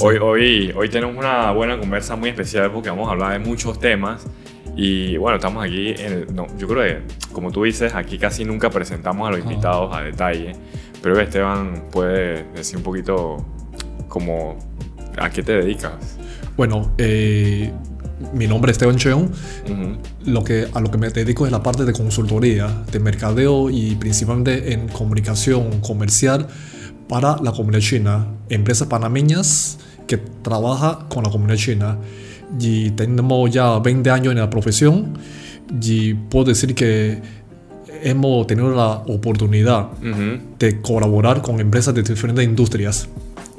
Hoy, hoy, hoy tenemos una buena conversa muy especial porque vamos a hablar de muchos temas. Y bueno, estamos aquí, en el- no, yo creo que, como tú dices, aquí casi nunca presentamos a los invitados a detalle. Pero Esteban puede decir un poquito como a qué te dedicas. Bueno, eh, mi nombre es Esteban Cheon. Lo que, a lo que me dedico es la parte de consultoría, de mercadeo y principalmente en comunicación comercial para la comunidad china. Empresas panameñas que trabajan con la comunidad china. Y tenemos ya 20 años en la profesión y puedo decir que hemos tenido la oportunidad Ujú. de colaborar con empresas de diferentes industrias.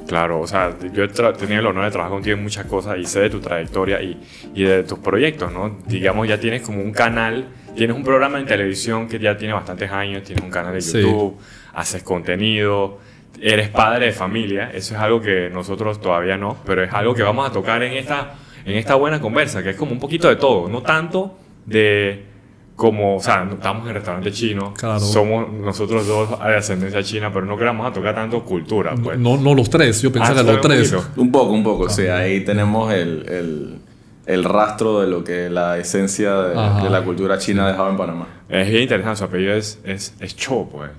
Claro, o sea, yo he tenido el honor de trabajar contigo en muchas cosas y sé de tu trayectoria y, y de tus proyectos, ¿no? Digamos, ya tienes como un canal, tienes un programa en televisión que ya tiene bastantes años, tienes un canal de Sí. YouTube, haces contenido, eres padre de familia, eso es algo que nosotros todavía no, pero es algo que vamos a tocar en esta, en esta buena conversa, que es como un poquito de todo, no tanto de como, o sea, estamos en restaurante chino, Claro. somos nosotros dos de ascendencia china, pero no queremos a tocar tanto cultura, pues. No, no los tres, yo pensé Ah, que sabe los tres. poquito. Un poco, un poco, sí. Ahí tenemos el, el, el rastro de lo que la esencia de, la cultura china ha dejado en Panamá. Es bien interesante, su apellido es, es, es Cho, pues.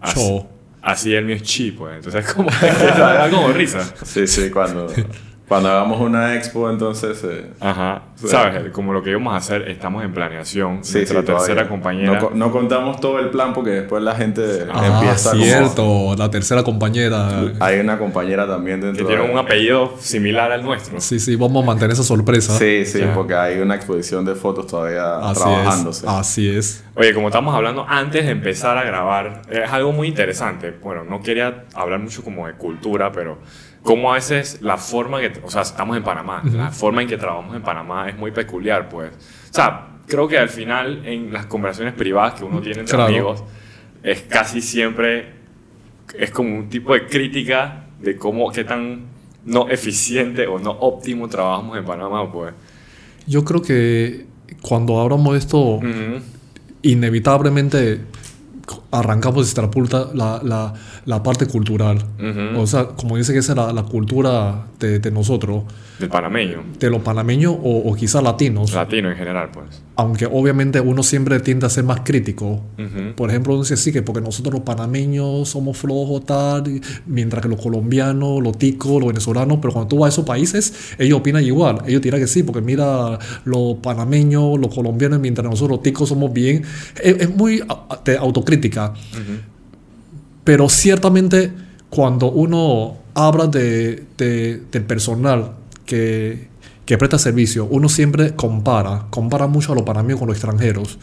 Así, Cho. Así el mío es Chi, pues. Entonces, como, da como risa. Sí, sí, cuando, cuando hagamos una expo, entonces... eh, Ajá. Sí. ¿Sabes? Como lo que íbamos a hacer, estamos en planeación. sí, sí, Nuestra tercera todavía. compañera. No, no contamos todo el plan porque después la gente Ah, empieza como- cierto, la tercera compañera. Hay una compañera también que dentro tiene de... un apellido similar al nuestro. Sí, sí, vamos a mantener esa sorpresa. Sí, sí, Ya. porque hay una exposición de fotos todavía Así trabajándose. es. Así es. Oye, como estamos hablando antes de empezar a grabar, es algo muy interesante. Bueno, no quería hablar mucho como de cultura, pero como a veces la forma que, o sea, estamos en Panamá, la forma en que trabajamos en Panamá es muy peculiar, pues. O sea, creo que al final en las conversaciones privadas que uno tiene entre Claro. amigos, es casi siempre, es como un tipo de crítica de cómo, qué tan no eficiente o no óptimo trabajamos en Panamá, pues. Yo creo que cuando hablamos de esto, Ujú. inevitablemente arrancamos desde la, la, la, parte cultural. O sea, como dice que esa es la, la cultura de, de nosotros, Del panameño, de los panameños o, o quizás latinos, latino en general, pues. aunque obviamente uno siempre tiende a ser más crítico. Por ejemplo, uno dice sí, que porque nosotros los panameños somos flojos, tal, mientras que los colombianos, los ticos, los venezolanos, pero cuando tú vas a esos países, ellos opinan igual. Ellos dirán que sí, porque mira, los panameños, los colombianos, mientras nosotros los ticos somos bien. Es, es muy autocrítica. Pero ciertamente, cuando uno habla de, de- del personal que, que presta servicio, uno siempre compara, compara mucho a los panameños con los extranjeros.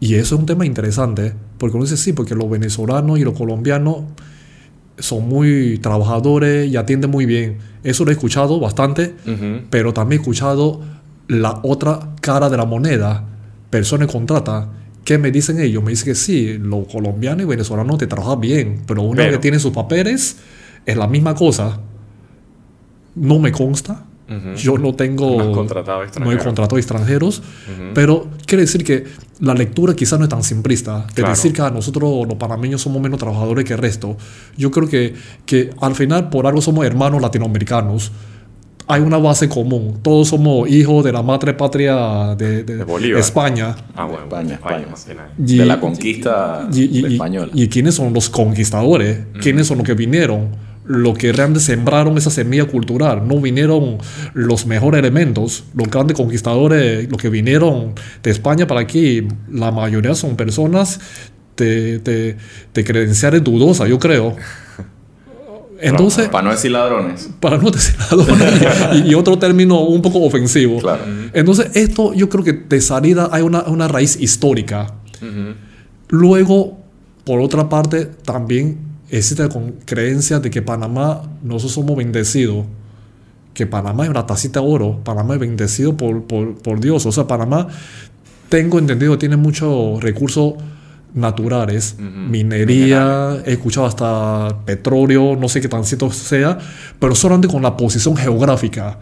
Y eso es un tema interesante, porque uno dice sí, porque los venezolanos y los colombianos son muy trabajadores y atienden muy bien. Eso lo he escuchado bastante, pero también he escuchado la otra cara de la moneda. Personas contratan. ¿Qué me dicen ellos? Me dicen que sí, los colombianos y venezolanos te trabajan bien, pero uno Pero- que tiene sus papeles es la misma cosa. No me consta. Ujú. Yo no tengo. No contratado No he extranjeros. contratado extranjeros. Ujú. Pero quiere decir que la lectura quizás no es tan simplista. De Claro. decir que ah, nosotros los panameños somos menos trabajadores que el resto. Yo creo que, que al final por algo somos hermanos latinoamericanos. Hay una base común. Todos somos hijos de la madre patria de, de- De. España. Ah, bueno, España, España, más que nada. Y- de la conquista y, y- y- española. y quiénes son los conquistadores? ¿Quiénes son los que vinieron? Los que realmente sembraron esa semilla cultural. No vinieron los mejores elementos. Los grandes conquistadores, los que vinieron de España para aquí, la mayoría son personas de, de, de credenciales dudosas, yo creo. Entonces, Para no decir ladrones. para no decir ladrones, y, y otro término un poco ofensivo. Claro. Entonces, esto yo creo que de salida hay una, una raíz histórica. Luego, por otra parte, también existe con creencia de que Panamá, nosotros somos bendecidos. Que Panamá es una tacita de oro. Panamá es bendecido por, por, por Dios. O sea, Panamá, tengo entendido, tiene muchos recursos naturales, minería, he escuchado hasta petróleo, no sé qué tan cierto sea, pero solamente con la posición geográfica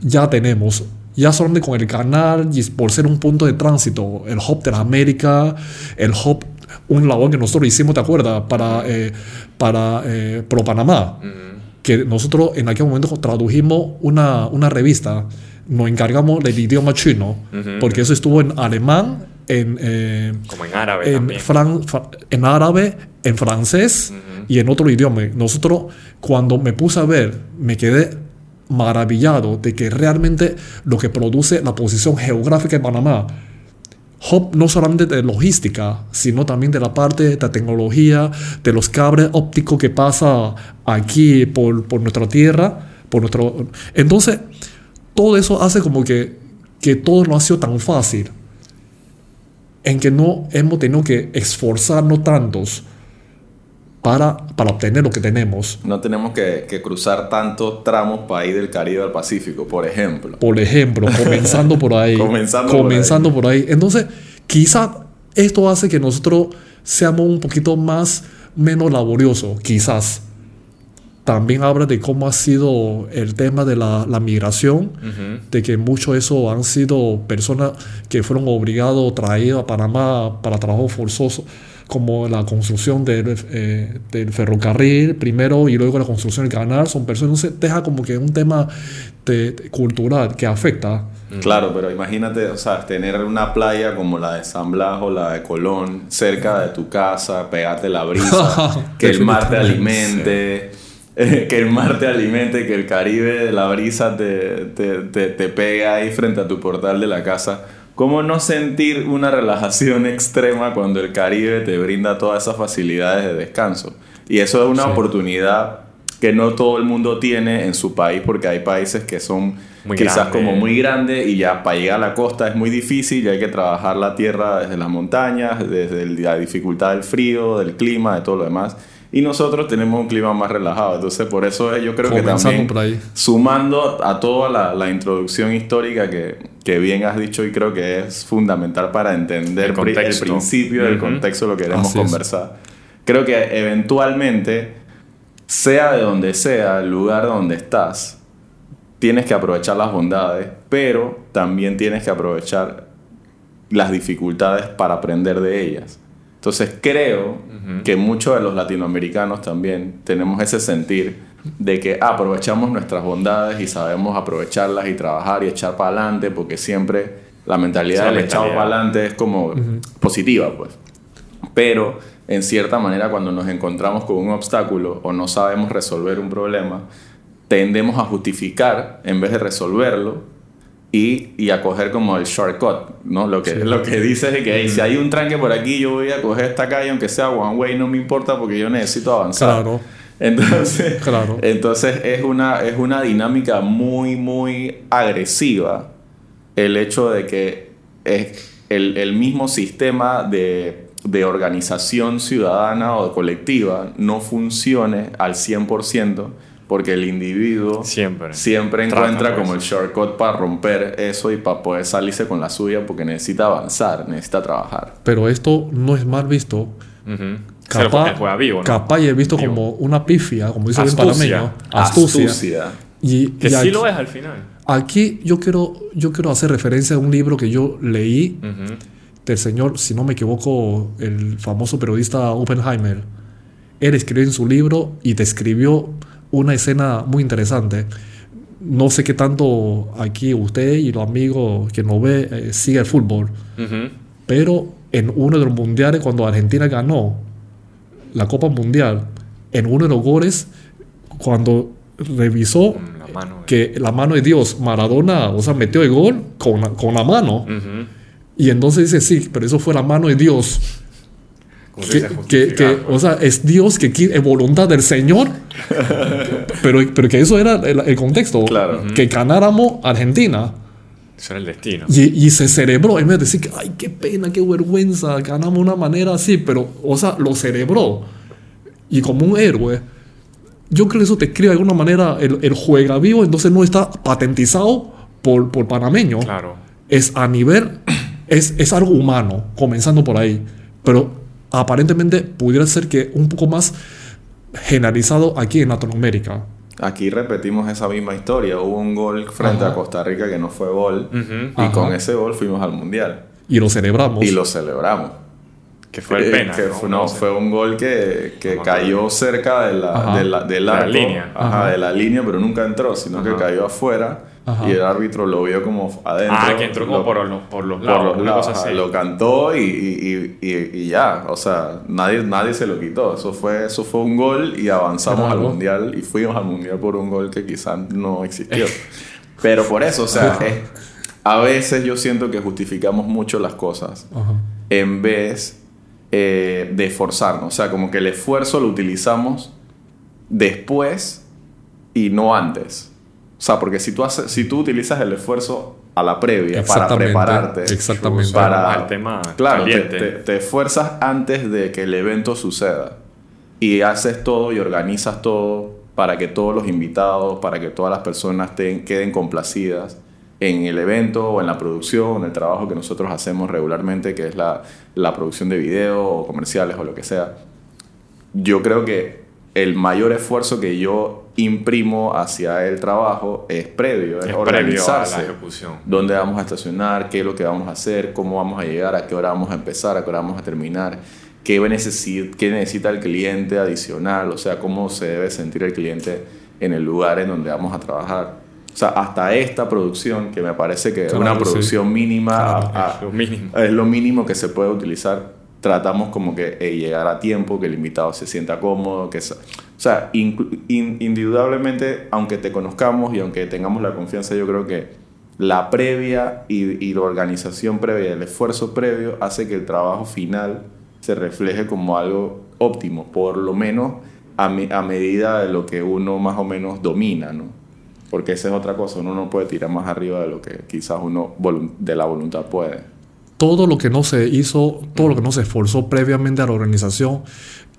ya tenemos. Ya solamente con el canal y por ser un punto de tránsito, el hub de la América, el hub, un labor que nosotros hicimos, ¿te acuerdas? Para, eh, para eh, Pro Panamá. Que nosotros en aquel momento tradujimos una, una revista, nos encargamos del idioma chino, porque eso estuvo en alemán, en, eh, Como en árabe en, fran- árabe, en francés y en otro idioma. Nosotros, cuando me puse a ver, me quedé maravillado de que realmente lo que produce la posición geográfica de Panamá, hub no solamente de logística, sino también de la parte de la tecnología, de los cables ópticos que pasa aquí por, por nuestra tierra, por nuestro... Entonces, todo eso hace como que, que todo no ha sido tan fácil en que no hemos tenido que esforzarnos tantos para, para obtener lo que tenemos. No tenemos que, que cruzar tantos tramos para ir del Caribe al Pacífico, por ejemplo. Por ejemplo, comenzando por ahí. Comenzando por comenzando por ahí. Entonces, quizá esto hace que nosotros seamos un poquito más, menos laboriosos, quizás. También habla de cómo ha sido el tema de la, la migración, de que mucho de eso han sido personas que fueron obligados, traídos a Panamá para trabajo forzoso, como la construcción del, eh, del ferrocarril primero y luego la construcción del canal, son personas, entonces deja como que un tema de- de cultural que afecta. Claro, pero imagínate, o sea, tener una playa como la de San Blas o la de Colón cerca de tu casa, pegarte la brisa, que el mar te alimente, eh, que el mar te alimente, que el Caribe la brisa te, te, te, te pegue ahí frente a tu portal de la casa. ¿Cómo no sentir una relajación extrema cuando el Caribe te brinda todas esas facilidades de descanso? Y eso es una Sí. oportunidad que no todo el mundo tiene en su país porque hay países que son Muy quizás grande. como muy grande y ya para llegar a la costa es muy difícil y hay que trabajar la tierra desde las montañas, desde la dificultad del frío, del clima, de todo lo demás. Y nosotros tenemos un clima más relajado, entonces por eso yo creo que Comenzando también por ahí. sumando a toda la, la introducción histórica que, que bien has dicho y creo que es fundamental para entender El pri- el, principio del Ujú. contexto lo queremos Así es. conversar. Creo que eventualmente, sea de donde sea, el lugar donde estás, tienes que aprovechar las bondades, pero también tienes que aprovechar las dificultades para aprender de ellas. Entonces creo que muchos de los latinoamericanos también tenemos ese sentir de que ah, aprovechamos nuestras bondades y sabemos aprovecharlas y trabajar y echar para adelante porque siempre la mentalidad del echado mentalidad. para adelante es como positiva pues. Pero en cierta manera cuando nos encontramos con un obstáculo o no sabemos resolver un problema, tendemos a justificar en vez de resolverlo y, y a coger como el shortcut, ¿no? Lo que, lo que dices es que "Hey, si hay un tranque por aquí, yo voy a coger esta calle, aunque sea one way, no me importa porque yo necesito avanzar. Claro, Entonces, Claro. entonces es, una, es una dinámica muy, muy agresiva el hecho de que es el, el mismo sistema de, de organización ciudadana o colectiva no funcione al 100% porque el individuo Siempre. siempre encuentra como el eso. shortcut para romper eso y para poder salirse con la suya porque necesita avanzar, necesita trabajar. pero esto no es mal visto. Se lo Capaz, juega- vivo, ¿no? capaz y he visto Vivo. como una pifia, como dice el Astucia. panameño. Astucia. Astucia. Y, Que y sí aquí, lo es al final. aquí yo quiero, yo quiero hacer referencia a un libro que yo leí Ujú. del señor, si no me equivoco, el famoso periodista Oppenheimer. Él escribió en su libro y describió una escena muy interesante. No sé qué tanto aquí usted y los amigos que nos ve eh, sigue el fútbol, pero en uno de los mundiales, cuando Argentina ganó la Copa Mundial, en uno de los goles, cuando revisó la mano. que la mano de Dios, Maradona, o sea, metió el gol con la, con la mano. Y entonces dice, sí, pero eso fue la mano de Dios. Que, que, que, o sea, es Dios que quiere, es voluntad del Señor. pero, pero que eso era el, el contexto. Claro. Que ganáramos Argentina. Eso era el destino. Y, y se celebró. En vez de decir, que, ay, qué pena, qué vergüenza, ganamos de una manera así. Pero, o sea, lo celebró. Y como un héroe. Yo creo que eso te escribe de alguna manera el, el juega vivo, entonces no está patentizado por, por panameño Claro. es a nivel, es, es algo humano, comenzando por ahí. Pero aparentemente pudiera ser que un poco más generalizado aquí en Latinoamérica. Aquí repetimos esa misma historia. Hubo un gol frente Ajá. a Costa Rica que no fue gol. Y Ajá. con ese gol fuimos al mundial. Y lo celebramos. Y lo celebramos. Que fue el Eh, pena. que ¿no? fue, no, sé. fue un gol que, que cayó cerca de la, de la, del la arco, línea. Ajá, Ajá. de la línea, pero nunca entró, sino que cayó afuera Ajá. y el árbitro lo vio como adentro. Ah, que entró como lo- por, los, por los por lados. los lados, cosa así. lo cantó y, y, y, y- ya, o sea, nadie, nadie se lo quitó. Eso fue, eso fue un gol y avanzamos al mundial y fuimos al mundial por un gol que quizás no existió. Pero por eso, o sea, es- a veces yo siento que justificamos mucho las cosas Ajá. en vez eh, de esforzarnos. O sea, como que el esfuerzo lo utilizamos después y no antes. O sea, porque si tú, haces, si tú utilizas el esfuerzo a la previa para prepararte, exactamente. para el tema claro, te, te- te esfuerzas antes de que el evento suceda y haces todo y organizas todo para que todos los invitados, para que todas las personas ten- queden complacidas en el evento o en la producción, en el trabajo que nosotros hacemos regularmente, que es la, la producción de video o comerciales o lo que sea. Yo creo que el mayor esfuerzo que yo imprimo hacia el trabajo es previo, es, Es previo a la organizarse. ejecución. Dónde vamos a estacionar, qué es lo que vamos a hacer, cómo vamos a llegar, a qué hora vamos a empezar, a qué hora vamos a terminar, qué, necesi- qué necesita el cliente adicional, o sea, cómo se debe sentir el cliente en el lugar en donde vamos a trabajar. O sea, hasta esta producción, que me parece que es Claro, una sí. producción mínima, Claro, a- a- es lo mínimo. es lo mínimo que se puede utilizar. Tratamos como que llegar a tiempo, que el invitado se sienta cómodo, que o sea, indudablemente, aunque te conozcamos y aunque tengamos la confianza, yo creo que la previa y, la organización previa, el esfuerzo previo, hace que el trabajo final se refleje como algo óptimo, por lo menos a, a medida de lo que uno más o menos domina, ¿no? Porque esa es otra cosa, uno no puede tirar más arriba de lo que quizás uno de la voluntad puede. todo lo que no se hizo, todo lo que no se esforzó previamente a la organización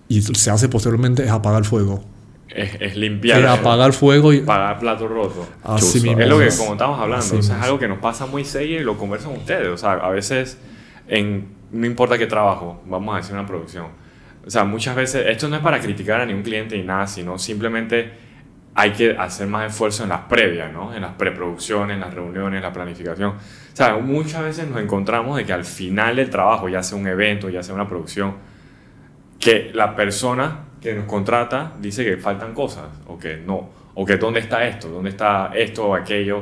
y se hace posteriormente es apagar fuego. Es, es limpiar. Es apagar fuego y Pagar plato roto. así mismo. Es lo que, como estamos hablando, o sea, es algo que nos pasa muy seguido y lo conversan ustedes. O sea, a veces, en, no importa qué trabajo, vamos a decir una producción. O sea, muchas veces, esto no es para criticar a ningún cliente ni nada, sino simplemente hay que hacer más esfuerzo en las previas, ¿no? En las preproducciones, en las reuniones, en la planificación. O sea, muchas veces nos encontramos de que al final del trabajo, ya sea un evento, ya sea una producción, que la persona que nos contrata dice que faltan cosas o que no, o que dónde está esto, dónde está esto o aquello.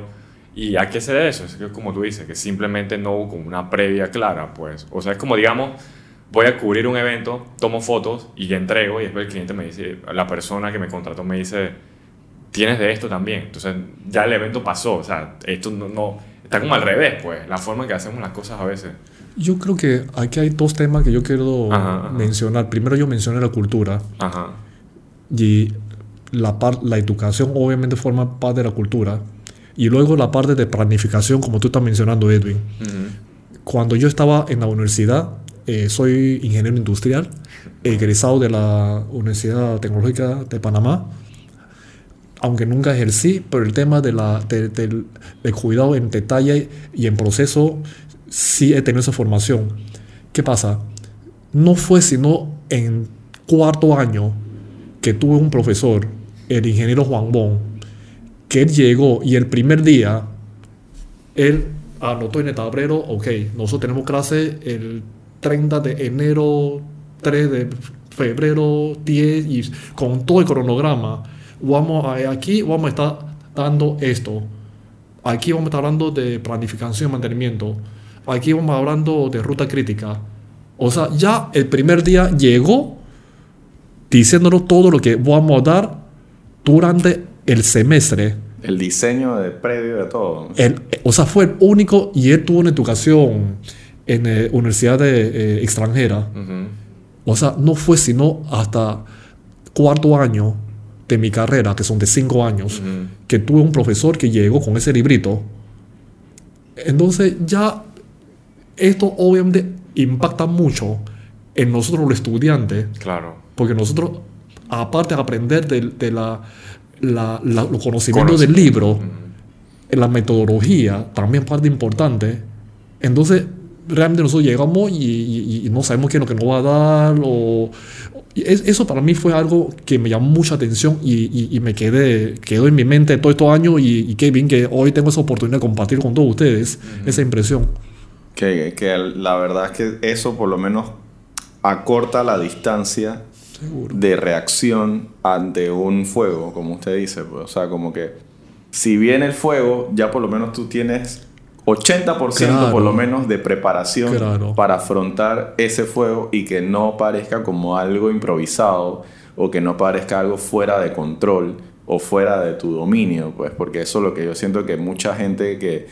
¿Y a qué se debe eso? Es que como tú dices, que simplemente no hubo como una previa clara, pues. O sea, es como digamos, voy a cubrir un evento, tomo fotos y entrego y después el cliente me dice, la persona que me contrató me dice, tienes de esto también. Entonces ya el evento pasó, o sea, esto no, no está como al revés, pues, la forma en que hacemos las cosas a veces. Yo creo que aquí hay dos temas que yo quiero Ajá, ajá. mencionar. Primero yo mencioné la cultura Ajá. y la, par- la educación obviamente forma parte de la cultura. Y luego la parte de planificación, como tú estás mencionando, Edwin. Cuando yo estaba en la universidad, eh, soy ingeniero industrial, egresado de la Universidad Tecnológica de Panamá, aunque nunca ejercí, pero el tema de la, de- del, del cuidado en detalle y en proceso, sí he tenido esa formación. ¿Qué pasa? No fue sino en cuarto año que tuve un profesor, el ingeniero Juan Bon, que él llegó y el primer día él anotó en el tablero, ok, nosotros tenemos clase el 30 de enero, 3 de febrero, 10, y con todo el cronograma, vamos a, aquí vamos a estar dando esto, aquí vamos a estar hablando de planificación y mantenimiento, aquí vamos hablando de ruta crítica. O sea, ya el primer día llegó diciéndonos todo lo que vamos a dar durante el semestre. El diseño de previo de todo. Él, o sea, fue el único y él tuvo una educación en eh, universidad de, eh, extranjera. Ujú. O sea, no fue sino hasta cuarto año de mi carrera, que son de cinco años, Ujú. que tuve un profesor que llegó con ese librito. Entonces ya esto obviamente impacta mucho en nosotros los estudiantes, Claro. porque nosotros, aparte de aprender de, de la, la- la- los conocimientos del libro, en la metodología también parte importante. Entonces, realmente nosotros llegamos y, y- y no sabemos qué es lo que nos va a dar. O, es- eso para mí fue algo que me llamó mucha atención y, me quedé, quedó en mi mente todos estos años y, y qué bien que hoy tengo esa oportunidad de compartir con todos ustedes esa impresión. Que, que la verdad es que eso por lo menos acorta la distancia Seguro. de reacción ante un fuego, como usted dice. pues. O sea, como que si viene el fuego, ya por lo menos tú tienes 80% por Claro. lo menos de preparación Claro. para afrontar ese fuego y que no parezca como algo improvisado o que no parezca algo fuera de control o fuera de tu dominio, pues porque eso es lo que yo siento que mucha gente que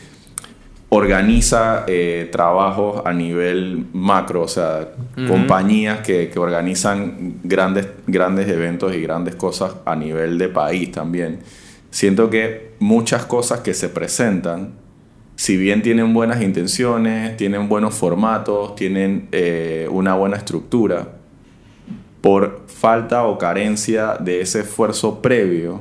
organiza eh, trabajos a nivel macro, o sea, compañías que, que organizan grandes, grandes eventos y grandes cosas a nivel de país también. Siento que muchas cosas que se presentan, si bien tienen buenas intenciones, tienen buenos formatos, tienen eh, una buena estructura, por falta o carencia de ese esfuerzo previo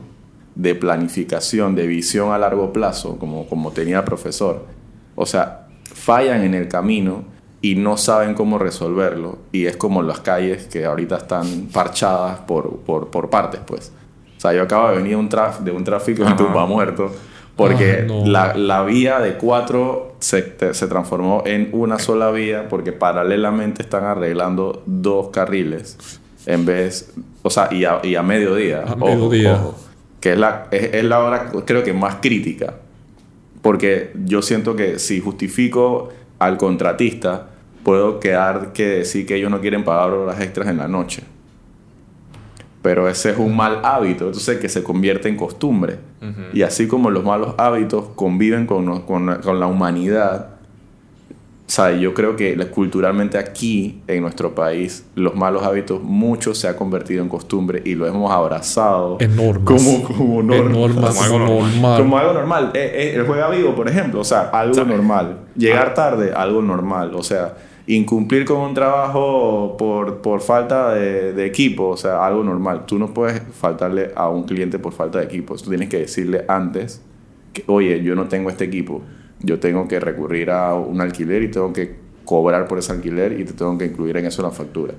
de planificación, de visión a largo plazo, como, como tenía el profesor. O sea, fallan en el camino y no saben cómo resolverlo. Y es como las calles que ahorita están parchadas por, por, por partes, pues. O sea, yo acabo de venir de un, traf- de un tráfico en. Tumba Muerto porque Ah, no. la, la vía de cuatro se, te- se transformó en una sola vía porque paralelamente están arreglando dos carriles en vez, o sea, y a, y a mediodía. A ojo, mediodía. ojo, que es la, es, es la hora creo que más crítica. Porque yo siento que si justifico al contratista, puedo quedar que decir que ellos no quieren pagar horas extras en la noche. Pero ese es un mal hábito, entonces que se convierte en costumbre. Y así como los malos hábitos conviven con, nos- con, con la humanidad, sea, yo creo que culturalmente aquí, en nuestro país, los malos hábitos, mucho se ha convertido en costumbre y lo hemos abrazado En normas. como, como normas, Como algo normal. normal. Como algo normal. Eh, eh, el juega vivo, por ejemplo. O sea, algo normal. Llegar tarde, algo normal. O sea, incumplir con un trabajo por, por falta de, de equipo, o sea, algo normal. Tú no puedes faltarle a un cliente por falta de equipo. Tú tienes que decirle antes que, oye, yo no tengo este equipo. Yo tengo que recurrir a un alquiler y tengo que cobrar por ese alquiler y te tengo que incluir en eso la factura.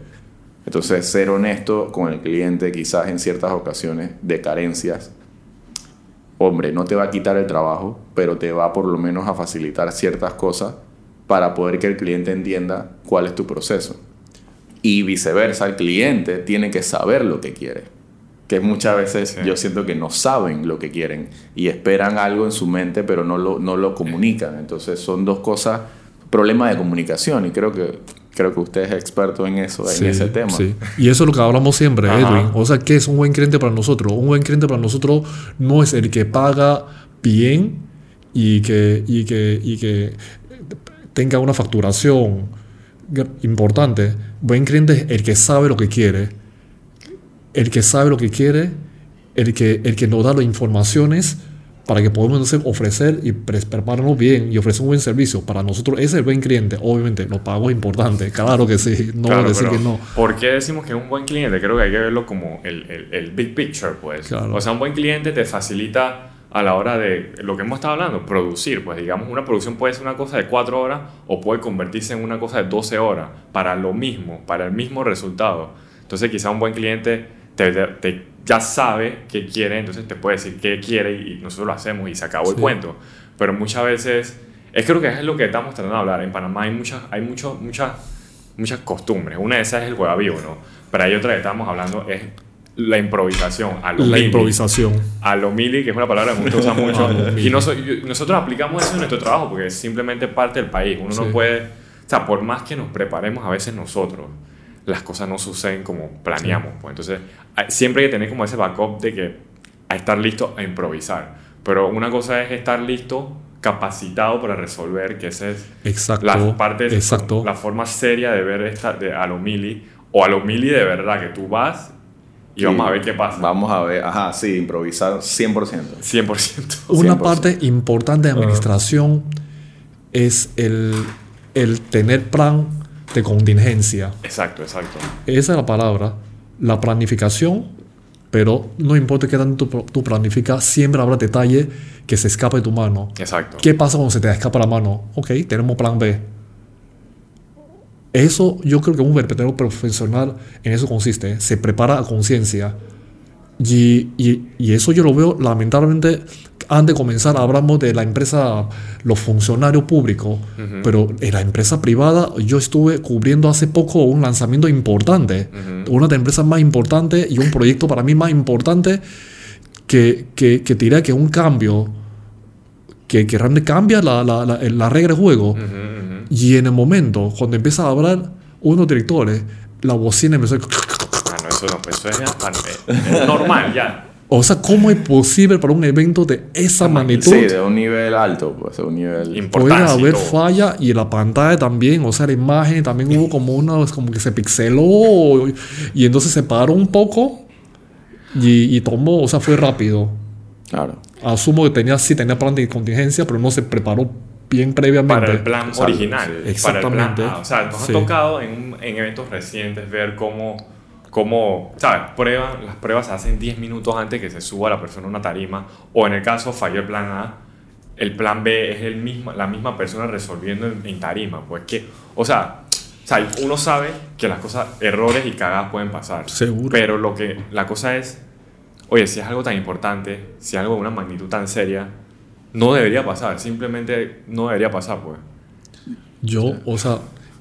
Entonces, ser honesto con el cliente, quizás en ciertas ocasiones de carencias, hombre, no te va a quitar el trabajo, pero te va por lo menos a facilitar ciertas cosas para poder que el cliente entienda cuál es tu proceso. Y viceversa, el cliente tiene que saber lo que quiere. Que muchas veces Sí. yo siento que no saben lo que quieren y esperan algo en su mente, pero no lo, no lo comunican. Entonces son dos cosas, problema de comunicación. Y creo que, creo que usted es experto en eso, en ese tema. sí. Y eso es lo que hablamos siempre, Ajá. Edwin. O sea, ¿qué es un buen cliente para nosotros? Un buen cliente para nosotros no es el que paga bien y que, y que, y que tenga una facturación importante. Buen cliente es el que sabe lo que quiere. El que sabe lo que quiere, el que, el que nos da las informaciones para que podamos ofrecer y pre- prepararnos bien y ofrecer un buen servicio. Para nosotros ese es el buen cliente. Obviamente, los pagos es importante. Claro que sí. No Claro, decir que no. ¿Por qué decimos que es un buen cliente? Creo que hay que verlo como el, el, el big picture, pues. Claro. O sea, un buen cliente te facilita a la hora de lo que hemos estado hablando, producir. Pues digamos, una producción puede ser una cosa de 4 horas o puede convertirse en una cosa de 12 horas para lo mismo, para el mismo resultado. Entonces, quizá un buen cliente te, te- te- ya sabe qué quiere, entonces te puede decir qué quiere y, y nosotros lo hacemos y se acabó el Sí. cuento. Pero muchas veces, es creo que es lo que estamos tratando de hablar. En Panamá hay muchas, hay mucho, muchas muchas costumbres. Una de esas es el vivo, ¿no? Pero hay otra que estamos hablando, es la improvisación. A lo La mili. improvisación. A lo mili, que es una palabra que muchos usan mucho. Y noso- nosotros aplicamos eso en nuestro trabajo porque es simplemente parte del país. Uno Sí. no puede... O sea, por más que nos preparemos a veces nosotros, las cosas no suceden como planeamos. Pues. Entonces, siempre hay que tener como ese backup de que a estar listo a improvisar. Pero una cosa es estar listo, capacitado para resolver, que esa es Exacto. las partes, Exacto. la forma seria de ver esta de a lo mili o a lo mili de verdad que tú vas y vamos a ver qué pasa. Vamos a ver, ajá, sí, improvisar 100%. 100%. Una 100%. parte importante de administración es el, el tener plan de contingencia. Exacto, exacto. Esa es la palabra. La planificación, pero no importa qué tanto tú planificas, siempre habrá detalle que se escape de tu mano. Exacto. ¿Qué pasa cuando se te escapa la mano? Ok, tenemos plan B. Eso yo creo que un vertedero profesional en eso consiste. ¿eh? Se prepara a conciencia. Y, y- y eso yo lo veo lamentablemente antes de comenzar hablamos de la empresa, los funcionarios públicos, pero en la empresa privada yo estuve cubriendo hace poco un lanzamiento importante, una de las empresas más importantes y un proyecto para mí más importante que, que, que dirá que un cambio que, que realmente cambia la, la, la, la regla de juego. Y en el momento, cuando empieza a hablar unos directores, la bocina empezó a... Ah, no, eso no, eso es, es normal ya. O sea, ¿cómo es posible para un evento de esa magnitud? Sí, de un nivel alto, pues, de un nivel... Puede Importancia y haber falla y la pantalla también, o sea, la imagen también hubo como una, como que se pixeló y entonces se paró un poco y, y tomó, o sea, fue rápido. Claro. Asumo que tenía, sí tenía plan de contingencia, pero no se preparó bien previamente. Para el plan original. sí. Para el Exactamente. plan A. O sea, nos Sí. ha tocado en, en eventos recientes ver cómo, cómo ¿sabes? Prueban, las pruebas se hacen 10 minutos antes que se suba la persona a una tarima. O en el caso falló el plan A, el plan B es el mismo, la misma persona resolviendo en, en tarima. Pues que, o sea, o sea, uno sabe que las cosas, errores y cagadas pueden pasar. Seguro. Pero lo que, la cosa es, oye, si es algo tan importante, si es algo de una magnitud tan seria, no debería pasar. Simplemente no debería pasar, pues. Yo, o sea,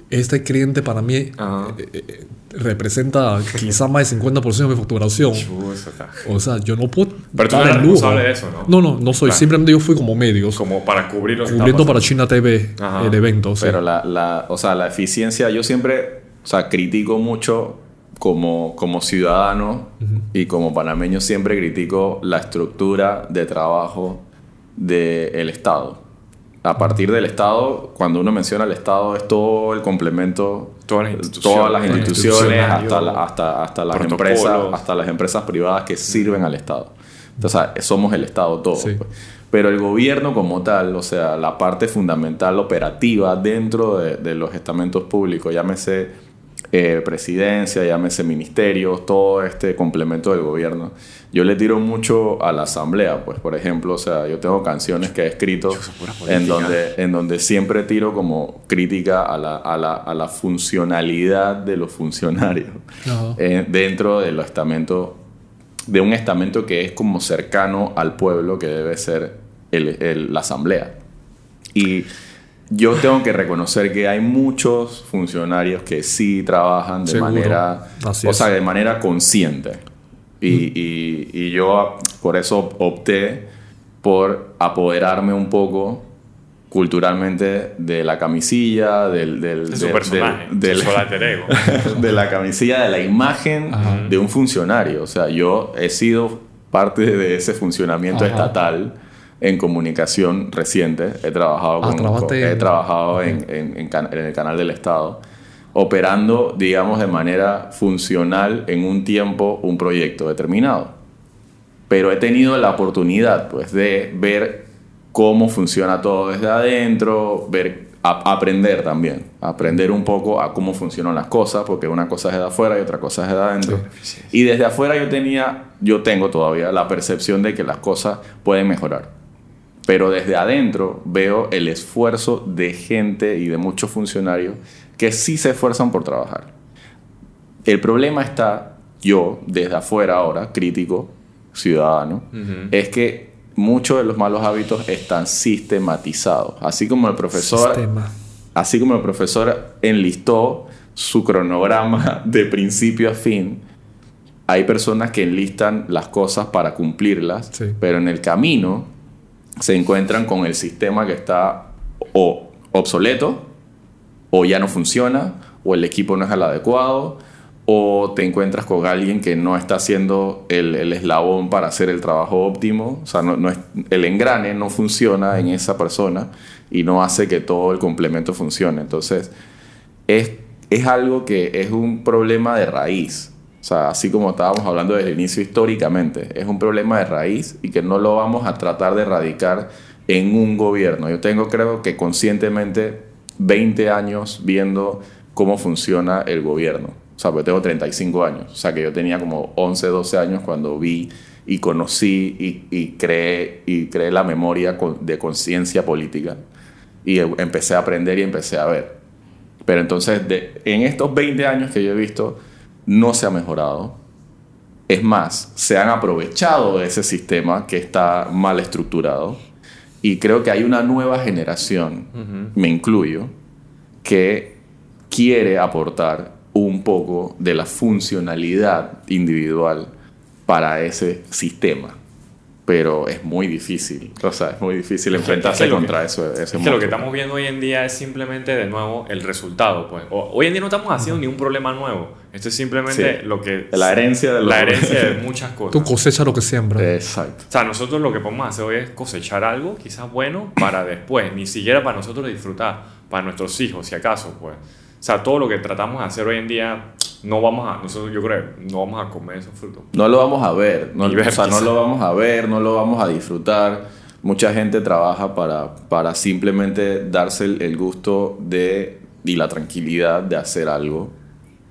este cliente para mí eh, eh, representa quizá más del 50% de mi facturación. O sea, O sea, yo no puedo. Pero tú eres el lujo. responsable de eso, ¿no? No, no, no soy. Claro. Simplemente yo fui como medios, como para cubrir lo que cubriendo para. China TV Ajá. el evento. sí. Pero la, la, o sea, la eficiencia, yo siempre, o sea, critico mucho como, como ciudadano y como panameño siempre critico la estructura de trabajo del Estado. A partir del Estado, cuando uno menciona el Estado, es todo el complemento, Todas las instituciones, todas las instituciones, hasta, funcionarios, la- hasta, hasta las empresas, hasta las empresas privadas que sirven al Estado. Entonces, o sea, somos el Estado todo. Sí. pues. Pero el gobierno como tal, o sea, la parte fundamental operativa dentro de, de los estamentos públicos, llámese eh, presidencia, llámese ministerios, todo este complemento del gobierno, yo le tiro mucho a la asamblea, pues por ejemplo, o sea, yo tengo canciones que he escrito en donde, en donde siempre tiro como crítica a la, a la, a la funcionalidad de los funcionarios Ajá. eh, dentro del estamento, de un estamento que es como cercano al pueblo que debe ser el- el- la asamblea. Y yo tengo que reconocer que hay muchos funcionarios que sí trabajan de Seguro. manera, Así o es. sea, de manera consciente. Y, y- y yo por eso opté por apoderarme un poco culturalmente de la camisilla, del, del, De su del- personaje, del- del- ego. de la camisilla, de la imagen Ajá. de un funcionario. O sea, yo he sido parte de ese funcionamiento Ajá. estatal en comunicación reciente. He trabajado, Ah, con- con- en- he trabajado en, en- en can- en el canal del Estado, operando, digamos, de manera funcional en un tiempo un proyecto determinado. Pero he tenido la oportunidad, pues, de ver cómo funciona todo desde adentro, ver, a- aprender también, aprender un poco a cómo funcionan las cosas, porque una cosa es de afuera y otra cosa es de adentro. Y desde afuera yo tenía, yo tengo todavía la percepción de que las cosas pueden mejorar. Pero desde adentro veo el esfuerzo de gente y de muchos funcionarios que sí se esfuerzan por trabajar. El problema está, yo desde afuera ahora, crítico, ciudadano, es que muchos de los malos hábitos están sistematizados. Así como el profesor, Sistema. así como el profesor enlistó su cronograma de principio a fin, hay personas que enlistan las cosas para cumplirlas, Sí. pero en el camino se encuentran con el sistema que está o obsoleto, o ya no funciona, o el equipo no es el adecuado, o te encuentras con alguien que no está haciendo el, el eslabón para hacer el trabajo óptimo, o sea, no, no el engrane no funciona en esa persona y no hace que todo el complemento funcione. Entonces, es, es algo que es un problema de raíz. O sea, así como estábamos hablando desde el inicio históricamente, es un problema de raíz y que no lo vamos a tratar de erradicar en un gobierno. Yo tengo, creo que conscientemente, 20 años viendo cómo funciona el gobierno. O sea, porque tengo 35 años. O sea, que yo tenía como 11, 12 años cuando vi y conocí y, y creé, y creé la memoria de conciencia política. Y eh, empecé a aprender y empecé a ver. Pero entonces, en estos 20 años que yo he visto, no se ha mejorado. Es más, se han aprovechado de ese sistema que está mal estructurado y creo que hay una nueva generación, me incluyo, que quiere aportar un poco de la funcionalidad individual para ese sistema. Pero es muy difícil, o sea, es muy difícil enfrentarse Es que contra que- eso. ese Es que lo que estamos viendo hoy en día es simplemente de nuevo el resultado. Pues. O- hoy en día no estamos haciendo ni un problema nuevo. Esto es simplemente Sí. lo que. La herencia de La herencia de muchas cosas. Tú cosechas lo que siembras. Exacto. O sea, nosotros lo que podemos hacer hoy es cosechar algo, quizás bueno, para después, ni siquiera para nosotros disfrutar, para nuestros hijos, si acaso, pues. O sea, todo lo que tratamos de hacer hoy en día, no vamos a, nosotros yo creo, no vamos a comer esos frutos. No lo vamos a ver, no, Ni ver, o sea, no quizá. lo vamos a ver, no lo vamos a disfrutar. Mucha gente trabaja para, para simplemente darse el, el gusto de y la tranquilidad de hacer algo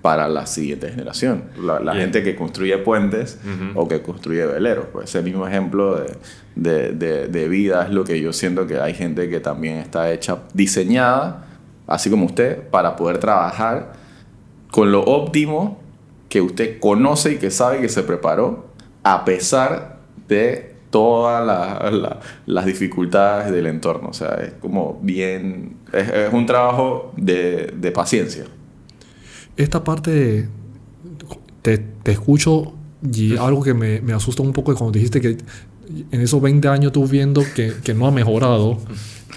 para la siguiente generación. La, gente que construye puentes o que construye veleros. Pues ese mismo ejemplo de, de, de- de vida es lo que yo siento que hay gente que también está hecha, diseñada, así como usted, para poder trabajar con lo óptimo que usted conoce y que sabe que se preparó, a pesar de todas la- la- las dificultades del entorno. O sea, es como bien... Es, es un trabajo de, de paciencia. Esta parte te, te escucho y algo que me, me asusta un poco es cuando dijiste que en esos 20 años tú viendo que, que no ha mejorado,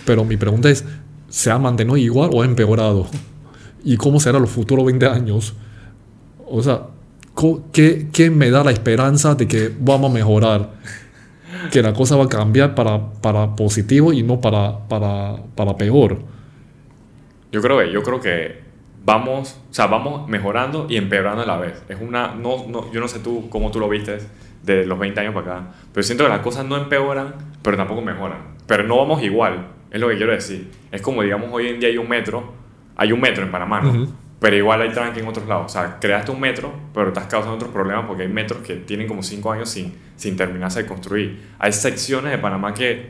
pero mi pregunta es, ¿se ha mantenido igual o ha empeorado? ¿Y cómo será los futuros 20 años? O sea, ¿qué, qué me da la esperanza de que vamos a mejorar? Que la cosa va a cambiar para, para positivo y no para, para, para peor. Yo creo que, yo creo que vamos, o sea, vamos mejorando y empeorando a la vez. Es una, no, no, yo no sé tú cómo tú lo viste de los 20 años para acá, pero siento que las cosas no empeoran, pero tampoco mejoran. Pero no vamos igual, es lo que quiero decir. Es como, digamos, hoy en día hay un metro, hay un metro en Panamá, ¿no? Ujú. Pero igual hay tranque en otros lados. O sea, creaste un metro, pero estás causando otros problemas porque hay metros que tienen como 5 años sin, sin terminarse de construir. Hay secciones de Panamá que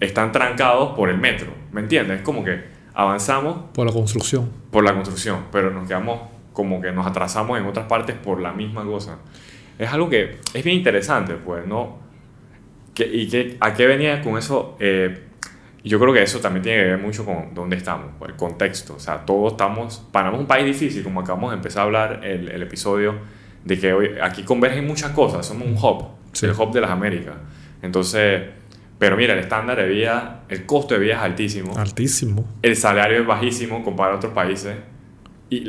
están trancados por el metro, ¿me entiendes? Es como que avanzamos Por la construcción. por la construcción, pero nos quedamos como que nos atrasamos en otras partes por la misma cosa. Es algo que es bien interesante, pues, ¿no? Que- ¿Y que, a qué venía con eso? Eh, yo creo que eso también tiene que ver mucho con dónde estamos, pues, el contexto. O sea, todos estamos... Panamá es un país difícil, como acabamos de empezar a hablar el, el episodio, de que hoy, aquí convergen muchas cosas, somos un hub, Sí. el hub de las Américas. Entonces, pero mira, el estándar de vida, el costo de vida es altísimo Altísimo. el salario es bajísimo comparado a otros países. Y,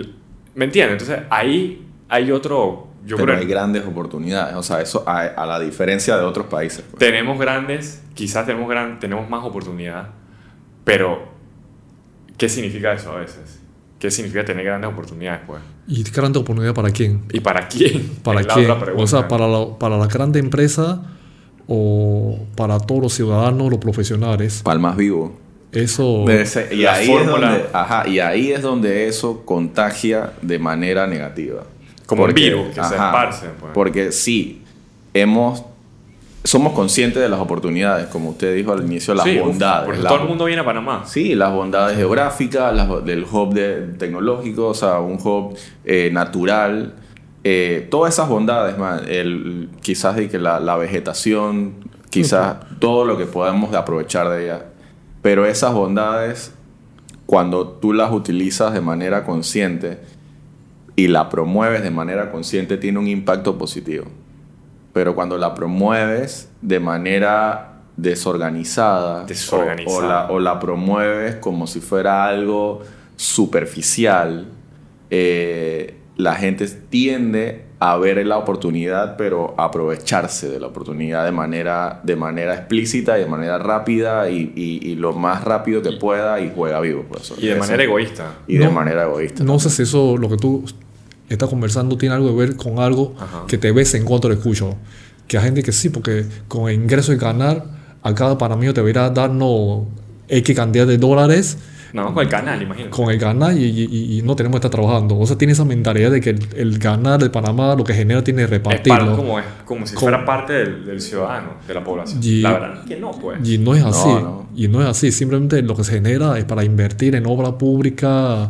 ¿Me entiendes? Entonces ahí hay otro, yo pero creo, hay grandes oportunidades. O sea, eso a, a la diferencia de otros países. pues. tenemos grandes, quizás tenemos, gran, tenemos más oportunidad, pero ¿qué significa eso a veces? ¿Qué significa tener grandes oportunidades, pues? ¿Y grande oportunidad para quién? ¿Y para quién? ¿Para Es la quién? otra pregunta. O sea, para la, para la grande empresa o para todos los ciudadanos, los profesionales. Palmas vivo. Eso. Ser- y, La ahí fórmula- es donde, ajá, y ahí es donde eso contagia de manera negativa. Como un virus que se esparce, pues. Porque sí, hemos, somos conscientes de las oportunidades, como usted dijo al inicio, las Sí, uf, bondades. Porque las- todo el mundo viene a Panamá. Sí, las bondades geográficas, las, del hub de, tecnológico, o sea, un hub eh, natural. eh, todas esas bondades, man, el, quizás de que la, la vegetación, quizás todo lo que podamos aprovechar de ella. Pero esas bondades, cuando tú las utilizas de manera consciente y la promueves de manera consciente, tiene un impacto positivo. Pero cuando la promueves de manera desorganizada, o- la, o la promueves como si fuera algo superficial, eh, la gente tiende a ver la oportunidad, pero aprovecharse de la oportunidad de manera, de manera explícita y de manera rápida y, y- y lo más rápido que pueda y juega vivo. Pues, Y de Eso. manera egoísta. Y de No- manera egoísta. No sé si eso, lo que tú estás conversando, tiene algo que ver con algo Ajá. que te ves en cuanto lo escucho. Que hay gente que sí, porque con el ingreso y ganar, a cada panameño te debería darnos X cantidad de dólares Nada más con el canal, imagínate. con el ganar y, y- y no tenemos que estar trabajando. O sea, tiene esa mentalidad de que el, el ganar de Panamá lo que genera tiene que Es repartirlo. como, es, como si Como- fuera parte del, del ciudadano, de la población. Y- la verdad es que no, pues. Y no es así. No, no. Y no es así. Simplemente lo que se genera es para invertir en obra pública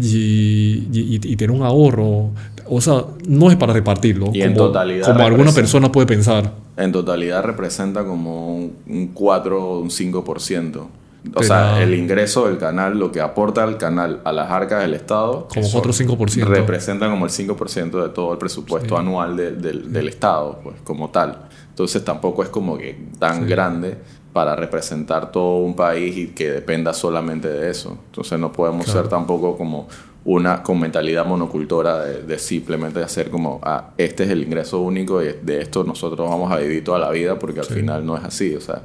y, y- y- y tener un ahorro. o sea, no es para repartirlo. Y en totalidad Como alguna persona puede pensar. En totalidad representa como un, un 4 o un 5%. O Pero- sea, el ingreso del canal, lo que aporta el canal a las arcas del Estado, Como eso 4 o 5%. representa como el 5% de todo el presupuesto anual de- del- del Estado, pues, como tal. Entonces tampoco es como que tan grande para representar todo un país y que dependa solamente de eso. Entonces no podemos Claro. ser tampoco como una con mentalidad monocultora de, de simplemente hacer como, ah, este es el ingreso único y de esto nosotros vamos a vivir toda la vida porque al Sí. final no es así, o sea.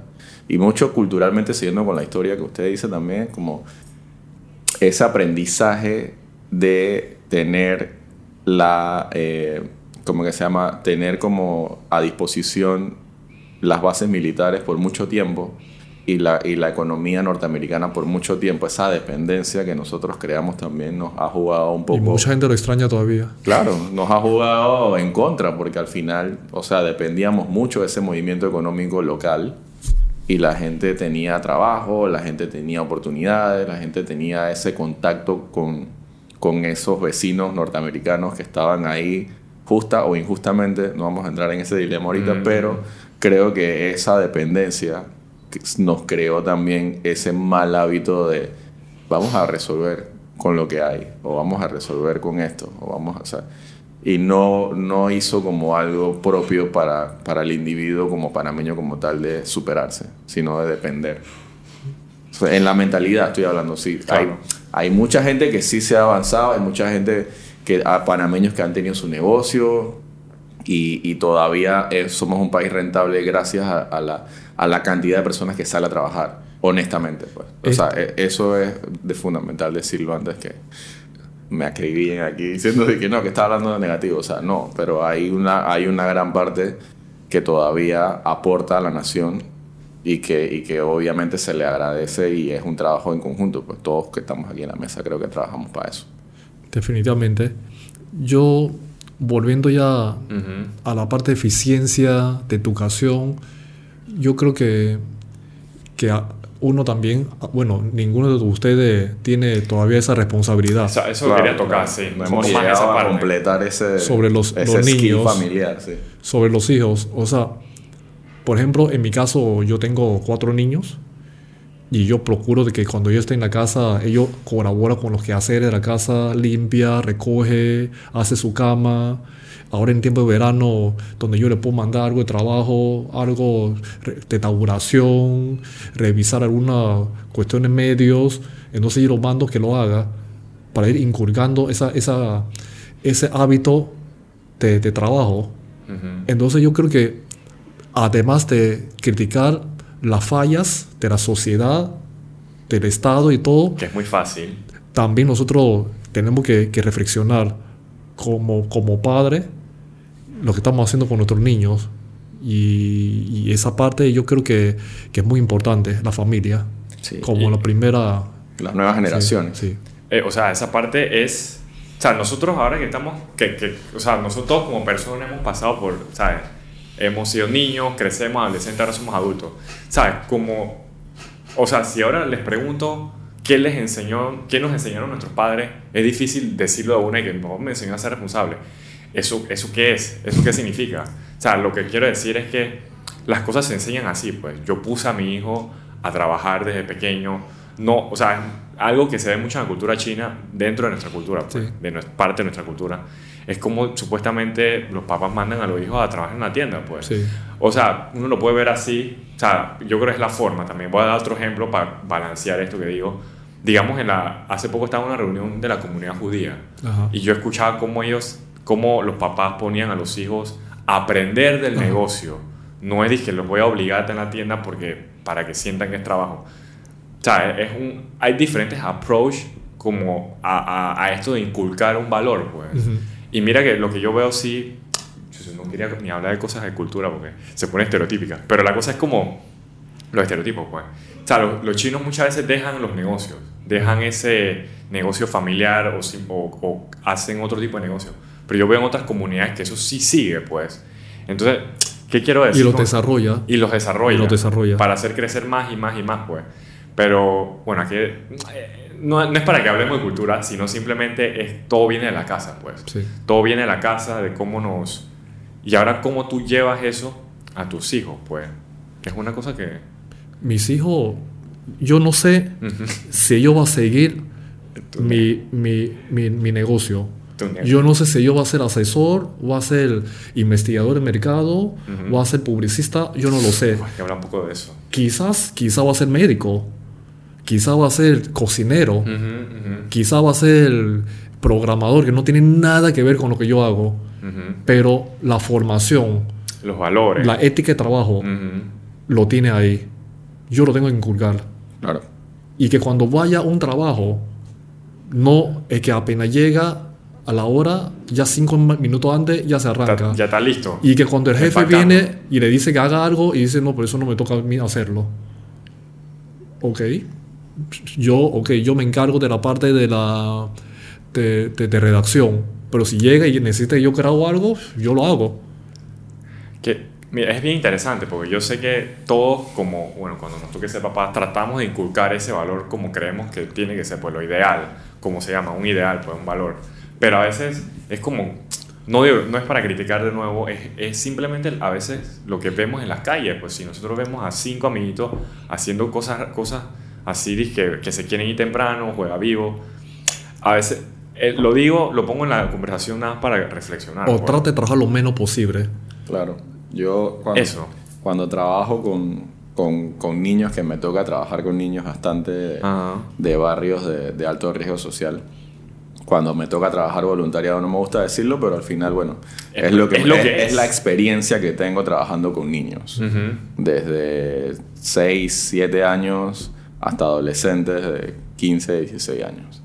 Y mucho culturalmente, siguiendo con la historia que usted dice también, como ese aprendizaje de tener la, eh, ¿cómo que se llama? Tener como a disposición las bases militares por mucho tiempo y la, y la economía norteamericana por mucho tiempo, esa dependencia que nosotros creamos también nos ha jugado un Y poco... mucha gente lo extraña todavía. Claro, nos ha jugado en contra porque al final, o sea, dependíamos mucho de ese movimiento económico local y la gente tenía trabajo, la gente tenía oportunidades, la gente tenía ese contacto con, con esos vecinos norteamericanos que estaban ahí justa o injustamente, no vamos a entrar en ese dilema ahorita, Mm. pero creo que esa dependencia nos creó también ese mal hábito de vamos a resolver con lo que hay o vamos a resolver con esto o vamos a o sea, y no, no hizo como algo propio para, para el individuo como panameño como tal de superarse, sino de depender. O sea, en la mentalidad estoy hablando, sí. Claro. Hay, hay mucha gente que sí se ha avanzado, hay mucha gente que a panameños que han tenido su negocio y, y todavía eh, somos un país rentable gracias a, a la, a la cantidad de personas que sale a trabajar, honestamente. Pues. O Es- sea, e- eso es de fundamental decirlo antes que me acribillen aquí diciendo de que no, que está hablando de negativo. O sea, no, pero hay una, hay una gran parte que todavía aporta a la nación y que, y que obviamente se le agradece y es un trabajo en conjunto. Pues todos que estamos aquí en la mesa creo que trabajamos para eso. Definitivamente. Yo, volviendo ya Ujú. a la parte de eficiencia, de educación, yo creo que, que a- uno también, bueno, ninguno de ustedes tiene todavía esa responsabilidad. O sea, eso Claro, quería tocar, claro. sí. No hemos llegado esa a completar ese, Sobre los- ese los niños. familiar. Sí. sobre los hijos. O sea, por ejemplo, en mi caso yo tengo cuatro niños y yo procuro de que cuando yo esté en la casa, ellos colaboran con los quehaceres de la casa, limpia, recoge, hace su cama. Ahora en tiempo de verano, donde yo le puedo mandar algo de trabajo, algo de tabulación, revisar algunas cuestiones medios, entonces yo lo mando que lo haga para ir inculcando esa, esa, ese hábito de, de trabajo. Ujú. Entonces yo creo que además de criticar las fallas de la sociedad, del Estado y todo, Que es muy fácil. también nosotros tenemos que, que reflexionar como, como padre lo que estamos haciendo con nuestros niños. Y, y esa parte yo creo que, que es muy importante, la familia, Sí. como la primera... Las nuevas generaciones. Sí, sí. Eh, o sea, esa parte es... O sea, nosotros ahora que estamos... Que, que, o sea, nosotros como personas hemos pasado por, ¿sabes? Hemos sido niños, crecemos, adolescentes, ahora somos adultos. ¿Sabes? Como... O sea, si ahora les pregunto qué les enseñó, qué nos enseñaron nuestros padres, es difícil decirlo de una y que no me enseñó a ser responsable. ¿Eso, ¿Eso qué es? ¿Eso qué significa? O sea, lo que quiero decir es que las cosas se enseñan así, pues. Yo puse a mi hijo a trabajar desde pequeño. No, o sea, algo que se ve mucho en la cultura china, dentro de nuestra cultura, pues, Sí. de nuestra, parte de nuestra cultura, es como supuestamente los papás mandan a los hijos a trabajar en la tienda, pues. Sí. O sea, uno lo puede ver así. O sea, yo creo que es la forma también. Voy a dar otro ejemplo para balancear esto que digo. Digamos, en la, hace poco estaba en una reunión de la comunidad judía Ajá. y yo escuchaba cómo ellos, cómo los papás ponían a los hijos a aprender del Ajá. negocio. No es que los voy a obligar a estar en la tienda porque, para que sientan que es trabajo. O sea, es un, hay diferentes approach como a, a, a esto de inculcar un valor, pues. Ujú. Y mira que lo que yo veo sí, yo no quería ni hablar de cosas de cultura porque se pone estereotípica, pero la cosa es como los estereotipos, pues. O sea, los, los chinos muchas veces dejan los negocios, dejan ese negocio familiar o, o- o hacen otro tipo de negocio. Pero yo veo en otras comunidades que eso sí sigue, pues. Entonces, ¿qué quiero decir? Y los desarrolla. y los desarrolla. Y los desarrolla. Para hacer crecer más y más y más, pues. Pero bueno, aquí eh, no, no es para que hablemos de cultura, sino simplemente es, todo viene de la casa, pues. Sí. Todo viene de la casa, de cómo nos... Y ahora cómo tú llevas eso a tus hijos, pues. Es una cosa que... Mis hijos, yo no sé si ellos van a seguir mi, mi, mi, mi negocio. Yo no sé si yo va a ser asesor, va a ser investigador de mercado, va a ser publicista, yo no lo sé. Hay que hablar un poco de eso. Quizás, quizás va a ser médico, quizás va a ser cocinero, Ujú, ujú, quizás va a ser programador, que no tiene nada que ver con lo que yo hago. ujú. Pero la formación, Los valores. la ética de trabajo, lo tiene ahí. Yo lo tengo que inculcar. Claro. Y que cuando vaya a un trabajo, no es que apenas llega a la hora, ya cinco minutos antes ya se arranca. Está- ya está listo. Y que cuando el jefe Empacando. viene y le dice que haga algo y dice, no, por eso no me toca a mí hacerlo. Ok. Yo, ok, yo me encargo de la parte de la de, de- de redacción. Pero si llega y necesita que yo grabo algo, yo lo hago. Que, mira, es bien interesante porque yo sé que todos, como, bueno, cuando nos toque ser papás, tratamos de inculcar ese valor como creemos que tiene que ser, pues lo ideal, como se llama, un ideal, pues un valor. Pero a veces es como, no, no es para criticar de nuevo, es, es simplemente a veces lo que vemos en las calles, pues si nosotros vemos a cinco amiguitos haciendo cosas, cosas así que, que se quieren ir temprano, juega vivo, a veces, eh, lo digo, lo pongo en la conversación nada más para reflexionar. o pues. trate de trabajar lo menos posible. Claro. Yo cuando, Eso. cuando trabajo con, con, con niños, que me toca trabajar con niños bastante Ajá. de barrios de, de alto riesgo social, cuando me toca trabajar voluntariado, no me gusta decirlo, pero al final, bueno, Es- es, lo que, es lo que es es. la experiencia que tengo trabajando con niños. Ujú. Desde 6, 7 años hasta adolescentes de 15, 16 años.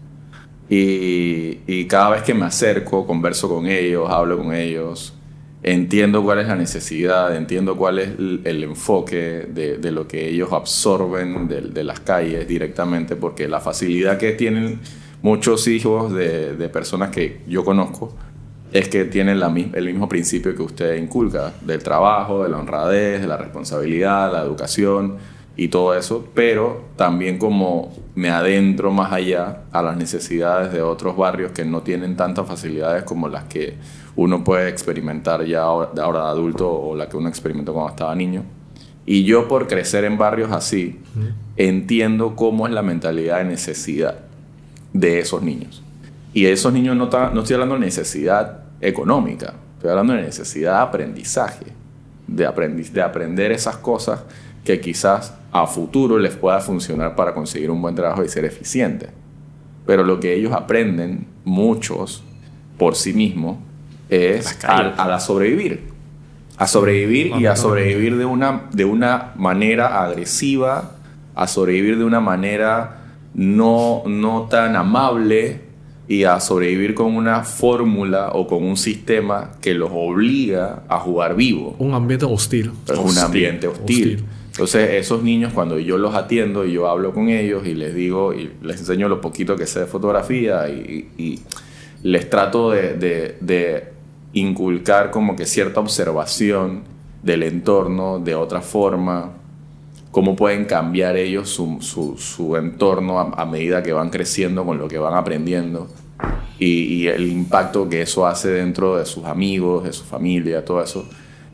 Y, cada vez que me acerco, converso con ellos, hablo con ellos, entiendo cuál es la necesidad, entiendo cuál es el, enfoque de, lo que ellos absorben de, las calles directamente, porque la facilidad que tienen muchos hijos de, personas que yo conozco es que tienen el mismo principio que usted inculca, del trabajo, de la honradez, de la responsabilidad, la educación y todo eso, pero también como me adentro más allá a las necesidades de otros barrios que no tienen tantas facilidades como las que uno puede experimentar ya ahora, de adulto o la que uno experimentó cuando estaba niño. Y yo por crecer en barrios así, entiendo cómo es la mentalidad de necesidad de esos niños. Y esos niños no, no estoy hablando de necesidad económica, estoy hablando de necesidad de aprendizaje, de, aprendi- de aprender esas cosas que quizás a futuro les pueda funcionar para conseguir un buen trabajo y ser eficiente. Pero lo que ellos aprenden, muchos, por sí mismos, es a, a la sobrevivir. A sobrevivir y a sobrevivir de una, de una manera agresiva, a sobrevivir de una manera no, no tan amable y a sobrevivir con una fórmula o con un sistema que los obliga a jugar vivo. Un ambiente hostil. Es un ambiente hostil. Hostil. Entonces, esos niños, cuando yo los atiendo y yo hablo con ellos y les digo y les enseño lo poquito que sé de fotografía y, les trato de, inculcar como que cierta observación del entorno de otra forma, cómo pueden cambiar ellos su, entorno a, a medida que van creciendo con lo que van aprendiendo y, y el impacto que eso hace dentro de sus amigos, de su familia, todo eso.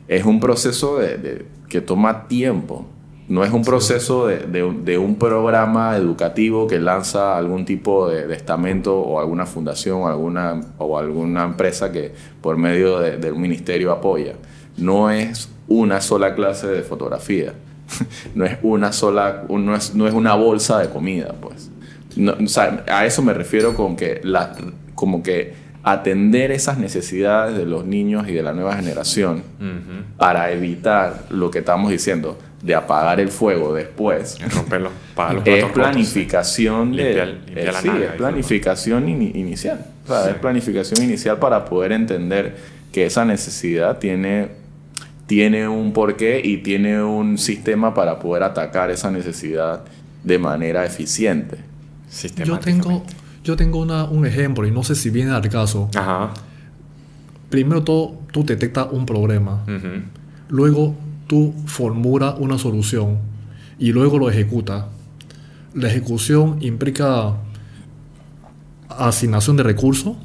Es un proceso de, de- que toma tiempo. No es un proceso de, de un- programa educativo que lanza algún tipo de, estamento o alguna fundación o alguna, o alguna empresa que por medio de, de un ministerio apoya. No es una sola clase de fotografía. no es una sola, no es, no es una bolsa de comida, pues. No, o sea, a eso me refiero con que la, como que atender esas necesidades de los niños y de la nueva generación Ujú. para evitar lo que estamos diciendo de apagar el fuego después Es romperlo para los es platos rotos. planificación de, Limpiar- limpiar eh, la sí, nalga, es planificación ini- inicial. O sea, es planificación inicial para poder entender que esa necesidad tiene tiene un porqué y tiene un sistema para poder atacar esa necesidad de manera eficiente. Yo tengo, yo tengo una- un ejemplo y no sé si viene al caso. Ajá. Primero todo, tú detectas un problema. Luego tú formulas una solución y luego lo ejecutas. la ejecución implica asignación de recursos,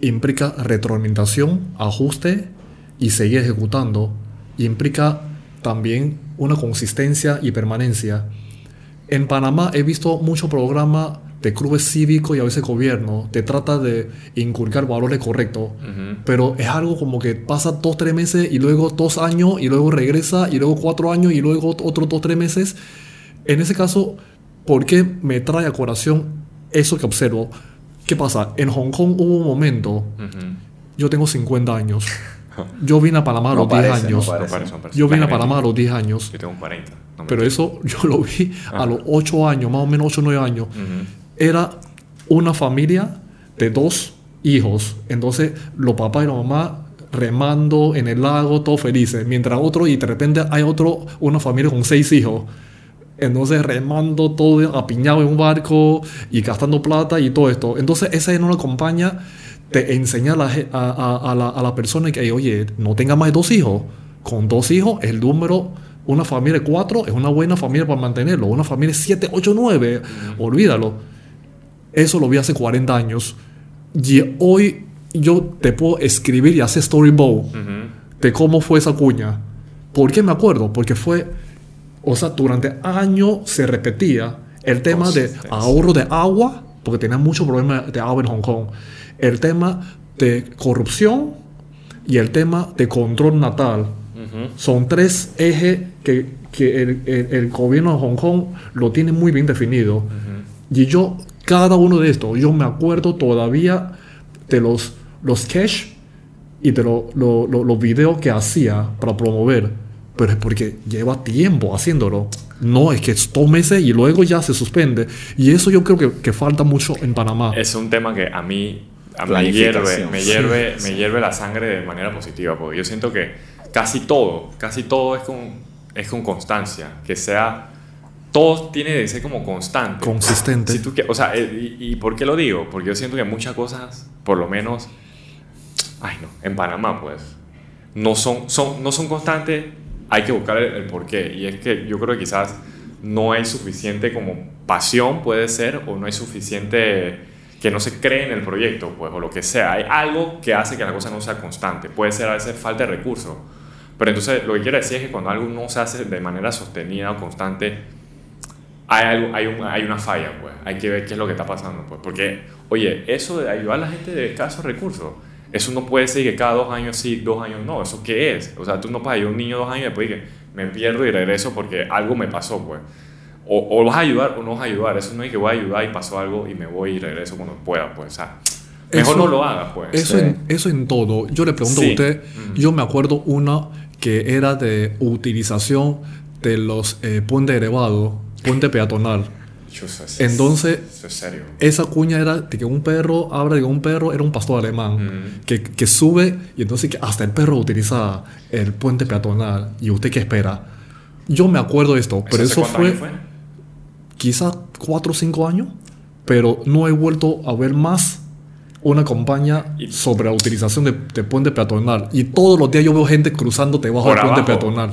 implica retroalimentación, ajuste y seguir ejecutando. Implica también una consistencia y permanencia. En Panamá he visto muchos programas de clubes cívicos y a veces gobierno. Te trata de inculcar valores correctos. Pero es algo como que pasa dos, tres meses y luego dos años y luego regresa y luego cuatro años y luego otros dos, tres meses. En ese caso, ¿por qué me trae a corazón eso que observo? ¿Qué pasa? En Hong Kong hubo un momento, Ujú. yo tengo 50 años. Yo vine a Panamá a los No 10 parece, años. No parece, no parece. Yo vine a Panamá a los 10 años. Yo tengo un 40. no me Pero eso yo lo vi a los 8 años, más o menos 8 o 9 años. Ujú. Era una familia de dos hijos. Entonces, los papás y la mamá remando en el lago, todos felices. Mientras otro, y de repente hay otro, una familia con seis hijos. Entonces, remando todo apiñado en un barco y gastando plata y todo esto. Entonces, esa no la acompaña te enseña a la, a la, a la persona que, oye, no tenga más de dos hijos. Con dos hijos, el número, una familia de cuatro es una buena familia para mantenerlo. Una familia de siete, ocho, nueve, olvídalo. Eso lo vi hace 40 años. Y hoy yo te puedo escribir y hacer storyboard Ujú. de cómo fue esa cuña. ¿Por qué me acuerdo? Porque fue, o sea, durante años se repetía el tema de ahorro de agua, porque tenía mucho problema de agua en Hong Kong. El tema de corrupción y el tema de control natal. Ujú. Son tres ejes que, que el, el- el gobierno de Hong Kong lo tiene muy bien definido. Y yo, cada uno de estos, yo me acuerdo todavía de los, los cash y de lo- lo- lo- los videos que hacía para promover. Pero es porque lleva tiempo haciéndolo. No, es que es dos meses y luego ya se suspende. Y eso yo creo que, que falta mucho en Panamá. Es un tema que a mí a me hierve, me hierve, me hierve la sangre de manera positiva, porque yo siento que casi todo, casi todo es con, es con constancia, que sea, todo tiene que ser como constante. Consistente. Si tú o sea, eh, y, y por qué lo digo? Porque yo siento que muchas cosas, por lo menos, ay no, en Panamá pues, no son, son, no son constantes, hay que buscar el, el porqué. Y es que yo creo que quizás no hay suficiente como pasión, puede ser, o no hay suficiente que no se cree en el proyecto, pues, o lo que sea. Hay algo que hace que la cosa no sea constante. Puede ser a veces falta de recursos. Pero entonces lo que quiero decir es que cuando algo no se hace de manera sostenida o constante, hay, algo, hay, un- hay una falla, pues. Hay que ver qué es lo que está pasando, pues. Porque, oye, eso de ayudar a la gente de escasos recursos, eso no puede ser que cada dos años sí, dos años no. ¿Eso qué es? O sea, tú no puedes ayudar a un niño dos años y después que me pierdo y regreso porque algo me pasó, pues. O, o vas a ayudar o no vas a ayudar. Eso no es que voy a ayudar y pasó algo y me voy y regreso cuando pueda, pues. O sea, mejor Eso- no lo hagas, pues. Eso, Sí. en, eso en todo. Yo le pregunto Sí. a usted, yo me acuerdo una que era de utilización de los eh, puentes elevados, puente peatonal. Entonces- es serio. Esa cuña era de que un perro, habla de que un perro era un pastor alemán, Mm. que, que sube y entonces que hasta el perro utiliza el puente peatonal. ¿Y usted qué espera? Yo me acuerdo de esto, pero eso fue, fue? quizás 4 o 5 años, pero no he vuelto a ver más una campaña Y- sobre la utilización de, de puente peatonal. Y todos los días yo veo gente cruzando debajo del puente abajo. peatonal.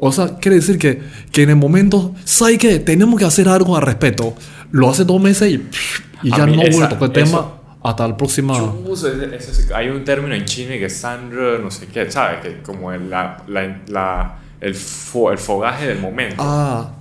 O sea, quiere decir que, que en el momento, ¿sabe qué? Tenemos que hacer algo al respecto. Lo hace dos meses y, y ya mí no vuelve a tocar el tema eso- hasta el próximo... Chungus, ese- ese- hay un término en China que es Sandra, no sé qué, ¿sabes? Que como el, la, la- la- el, fo- el fogaje del momento. Ah,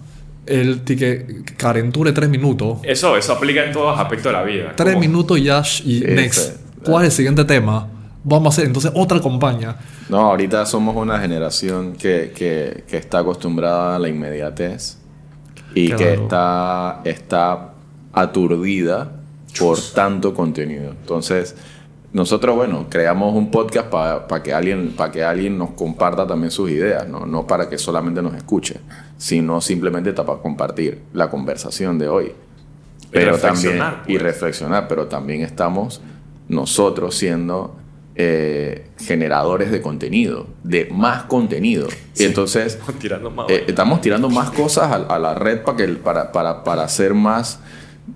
el que carentura de tres minutos. Eso, eso aplica en todos los aspectos de la vida. Tres Como- minutos y ya, y next. ¿Cuál es el siguiente tema? Vamos a hacer entonces otra campaña. No, ahorita somos una generación que, que- que está acostumbrada a la inmediatez y que está, está aturdida por tanto contenido. Entonces, nosotros, bueno, creamos un podcast para que, alguien, para que alguien nos comparta también sus ideas, ¿no? no para que solamente nos escuche, sino simplemente para compartir la conversación de hoy. Pero también, reflexionar, y pues. reflexionar, pero también estamos nosotros siendo eh, generadores de contenido, de más contenido. Y entonces Tirando más. eh, estamos tirando más cosas a, a la red para, que, para, para, para hacer más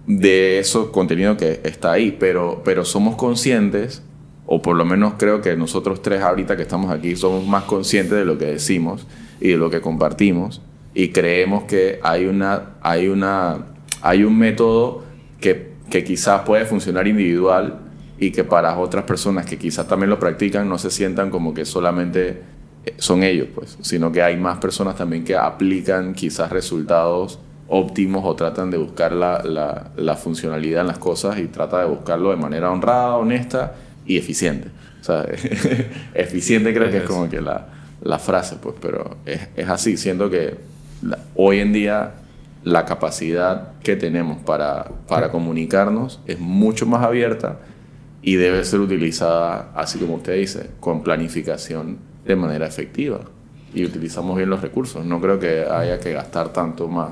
de eso contenido que está ahí, pero, pero somos conscientes, o por lo menos creo que nosotros tres ahorita que estamos aquí somos más conscientes de lo que decimos y de lo que compartimos, y creemos que hay, una, hay, una, hay un método que, que quizás puede funcionar individual y que para otras personas que quizás también lo practican no se sientan como que solamente eh, son ellos, pues, sino que hay más personas también que aplican quizás resultados óptimos o tratan de buscar la, la, la funcionalidad en las cosas y trata de buscarlo de manera honrada, honesta y eficiente. O sea, eficiente creo que es como que la, la frase, pues, pero es, es así. Siento que hoy en día la capacidad que tenemos para, para comunicarnos es mucho más abierta y debe ser utilizada, así como usted dice, con planificación de manera efectiva. Y utilizamos bien los recursos. No creo que haya que gastar tanto más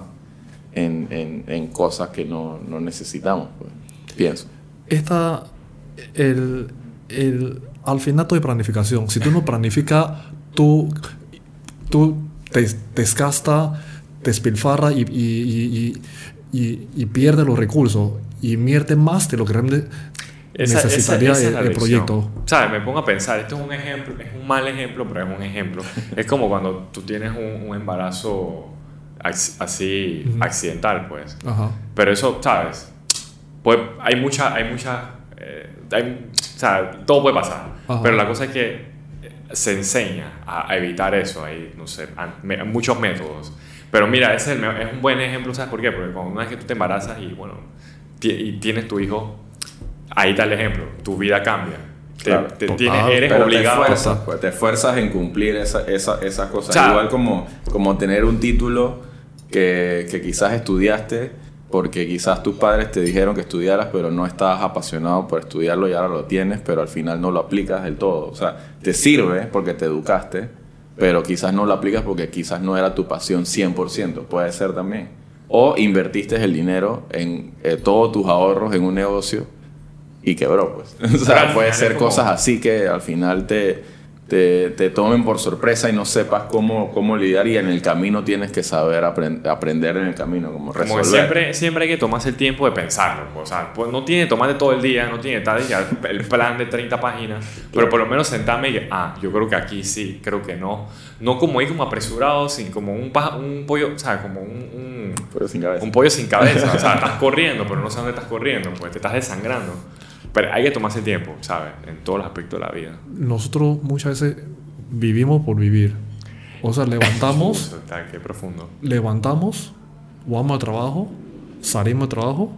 en, en, cosas que no, no necesitamos, pues, pienso. Esta, el, el, al final todo es planificación. Si tú no planificas, tú, tú te desgasta, despilfarra y, y, y, y, pierdes los recursos y invierte más de lo que realmente Esa- necesitaría esa- esa proyecto. ¿Sabes? Me pongo a pensar, esto es un ejemplo, es un mal ejemplo, pero es un ejemplo. es como cuando tú tienes un, un embarazo así Ujú. accidental, pues. Ajá. Pero eso, ¿sabes? Pues hay mucha, hay mucha, eh, hay- o sea, todo puede pasar. Ajá. Pero la cosa es que eh, se enseña a, a evitar eso. Hay, no sé, me- muchos métodos. Pero mira, ese es, el es un buen ejemplo, ¿sabes por qué? Porque cuando una vez que tú te embarazas y, bueno, y tienes tu hijo, ahí está el ejemplo. Tu vida cambia. Te- Claro. te Total. tienes- eres Pero obligado. Te esfuerzas, pues, te esfuerzas en cumplir esa, esa, esas cosas. O sea, Igual como, como tener un título que, que quizás estudiaste porque quizás tus padres te dijeron que estudiaras, pero no estabas apasionado por estudiarlo y ahora lo tienes, pero al final no lo aplicas del todo. O sea, te sirve porque te educaste, pero quizás no lo aplicas porque quizás no era tu pasión 100%. Puede ser también. O invertiste el dinero en eh, todos tus ahorros en un negocio y quebró, pues. o sea, puede ser como- cosas así que al final te, te, te tomen por sorpresa y no sepas cómo, cómo lidiar y en el camino tienes que saber apren- aprender en el camino, cómo Como resolver. siempre, siempre hay que tomarse el tiempo de pensarlo. O sea, pues no tiene que tomarte todo el día, no tiene que estar ya el plan de 30 páginas, pero por lo menos sentarme y ah, yo creo que aquí sí, creo que no. No como ir como apresurado, sin como un, paja- un pollo, o sea, como un, un, Pero sin cabeza. un pollo sin cabeza. O sea, estás corriendo, pero no sabes dónde estás corriendo, pues te estás desangrando. Pero hay que tomarse tiempo, ¿sabes? En todos los aspectos de la vida. Nosotros muchas veces vivimos por vivir. O sea, levantamos, está, qué profundo. levantamos, vamos al trabajo, salimos al trabajo,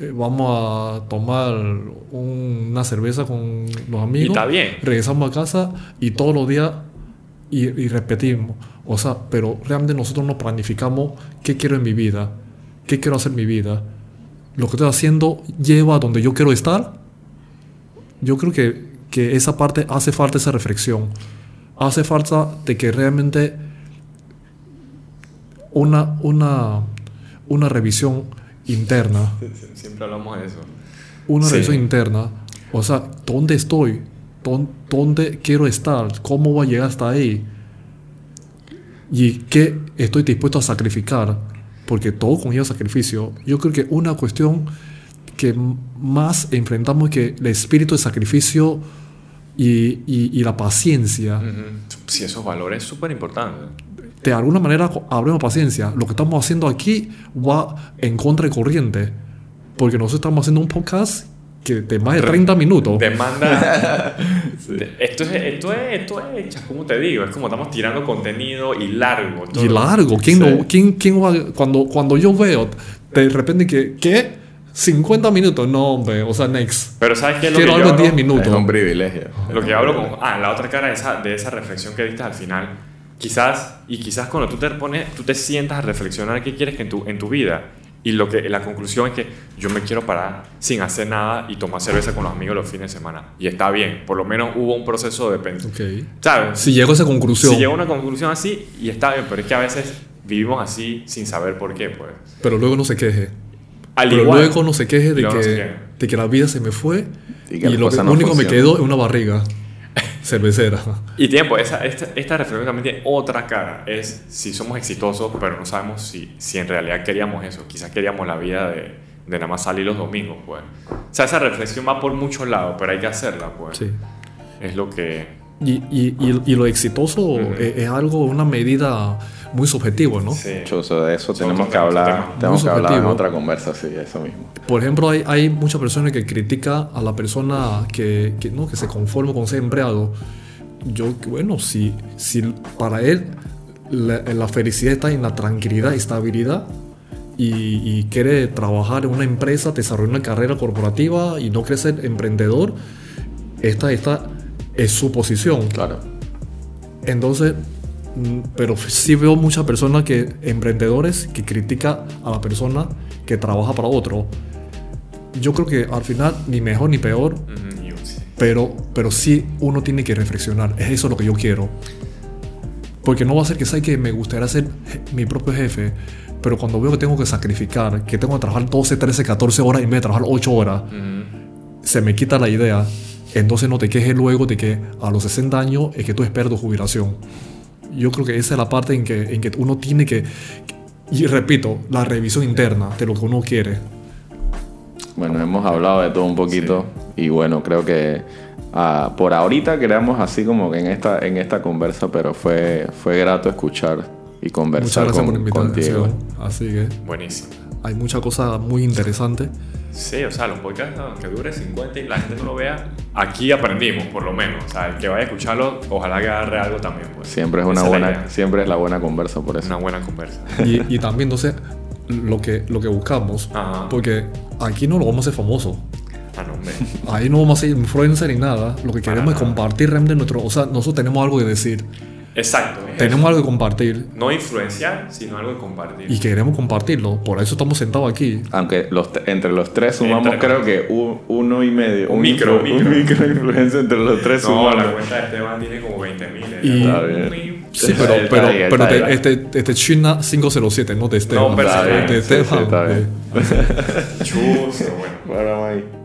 eh, vamos a tomar un- una cerveza con los amigos. Y está bien. Regresamos a casa y todos los días y, y repetimos. O sea, pero realmente nosotros no planificamos qué quiero en mi vida, qué quiero hacer en mi vida. Lo que estoy haciendo lleva a donde yo quiero estar. Yo creo que, que esa parte hace falta esa reflexión. Hace falta de que realmente una, una, una revisión interna. Siempre hablamos de eso. Una Sí. revisión interna. O sea, ¿dónde estoy? ¿Dón- ¿Dónde quiero estar? ¿Cómo voy a llegar hasta ahí? ¿Y qué estoy dispuesto a sacrificar? Porque todo conlleva sacrificio. Yo creo que una cuestión que más enfrentamos es que el espíritu de sacrificio y, y- y la paciencia. Ujú. Sí, esos valores es súper importante. de alguna manera hablemos paciencia. Lo que estamos haciendo aquí va en contra de corriente. Porque nosotros estamos haciendo un podcast que de más de 30 minutos. Demanda. de- esto, es, esto es, esto es, ¿cómo te digo? Es como estamos tirando contenido y largo. todo. y largo. ¿Quién, Sí. no- quién, quién va, cuando, cuando yo veo de repente que, ¿qué? 50 minutos. No, hombre. O sea, next. Pero ¿sabes qué lo Quiero que algo yo en 10 hablo? minutos. Es un privilegio. Lo que hablo con... Ah, la otra cara de esa, de esa reflexión que diste al final. Quizás, y quizás cuando tú te pones, tú te sientas a reflexionar qué quieres que en tu, en tu vida. Y lo que, la conclusión es que yo me quiero parar sin hacer nada y tomar cerveza con los amigos los fines de semana. Y está bien. Por lo menos hubo un proceso de pensar. Ok. ¿Sabes? Si llego a esa conclusión. Si llega a una conclusión así, y está bien, pero es que a veces vivimos así sin saber por qué, pues. Pero luego no se queje. Al Pero igual, luego no se queje de Luego no se que, de que la vida se me fue. Y Y, que lo que- no único me funcionan. quedó es una barriga cervecera. Y tiempo, esa, esta, esta reflexión también tiene otra cara. Es si somos exitosos, pero no sabemos si, si en realidad queríamos eso. Quizás queríamos la vida de, de nada más salir los domingos, pues. O sea, esa reflexión va por muchos lados, pero hay que hacerla, pues. Sí. Es lo que, Y, y, y, y lo exitoso es, es algo, una medida muy subjetiva, ¿no? Sí. De eso tenemos que hablar. Tenemos que hablar en otra conversa, sí, eso mismo. Por ejemplo, hay, hay muchas personas que critican a la persona que, que, ¿no? que se conforma con ser empleado. Yo, bueno, si, si para él la, la felicidad está en la tranquilidad y estabilidad y, y quiere trabajar en una empresa, desarrollar una carrera corporativa y no quiere ser emprendedor, esta, esta es su posición. Claro. Entonces, mm, pero sí veo muchas personas que, emprendedores, que critican a la persona que trabaja para otro. Yo creo que al final ni mejor ni peor, yo sí. pero, pero sí uno tiene que reflexionar. Es eso lo que yo quiero. Porque no va a ser que sea que me gustaría ser mi propio jefe, pero cuando veo que tengo que sacrificar, que tengo que trabajar 12, 13, 14 horas y me de trabajar 8 horas, se me quita la idea. Entonces no te quejes luego de que a los 60 años es que tú esperas tu jubilación. Yo creo que esa es la parte en que, en que uno tiene que, y repito, la revisión interna de lo que uno quiere. Bueno, hemos hablado de todo un poquito y bueno, creo que ah, por ahorita quedamos así como que en esta, en esta conversa, pero fue, fue grato escuchar y Muchas conversar gracias con, por contigo. Así que Buenísimo. hay muchas cosas muy interesantes. Sí, o sea, los podcasts aunque dure 50 y la gente no lo vea, aquí aprendimos, por lo menos. O sea, el que vaya a escucharlo, ojalá que agarre algo también. Pues. Siempre es una Esa buena, siempre es la buena conversa por eso. Una buena conversa. Y, y también, entonces, lo que, lo que buscamos, Ajá. porque aquí no lo vamos a hacer famoso. Ah, no, hombre. Ahí no vamos a ser influencer ni nada. Lo que Para queremos es nada. compartir realmente nuestro. O sea, nosotros tenemos algo que decir. Exacto. es Tenemos eso. algo que compartir. No influenciar, sino algo de compartir. Y queremos compartirlo. Por eso estamos sentados aquí. Aunque los, entre los tres sumamos Entre- creo que un- uno y medio. Un micro, influ- un un micro. micro influencia entre los tres no, la cuenta de Esteban tiene como 20 mil. Y- Está bien. Sí, Está pero, bien, pero, está pero bien. este, este China 507, no de Esteban. No, pero Está bien, de sí, sí, Esteban. está bien. de- Chuzo, bueno. Bueno, Mike.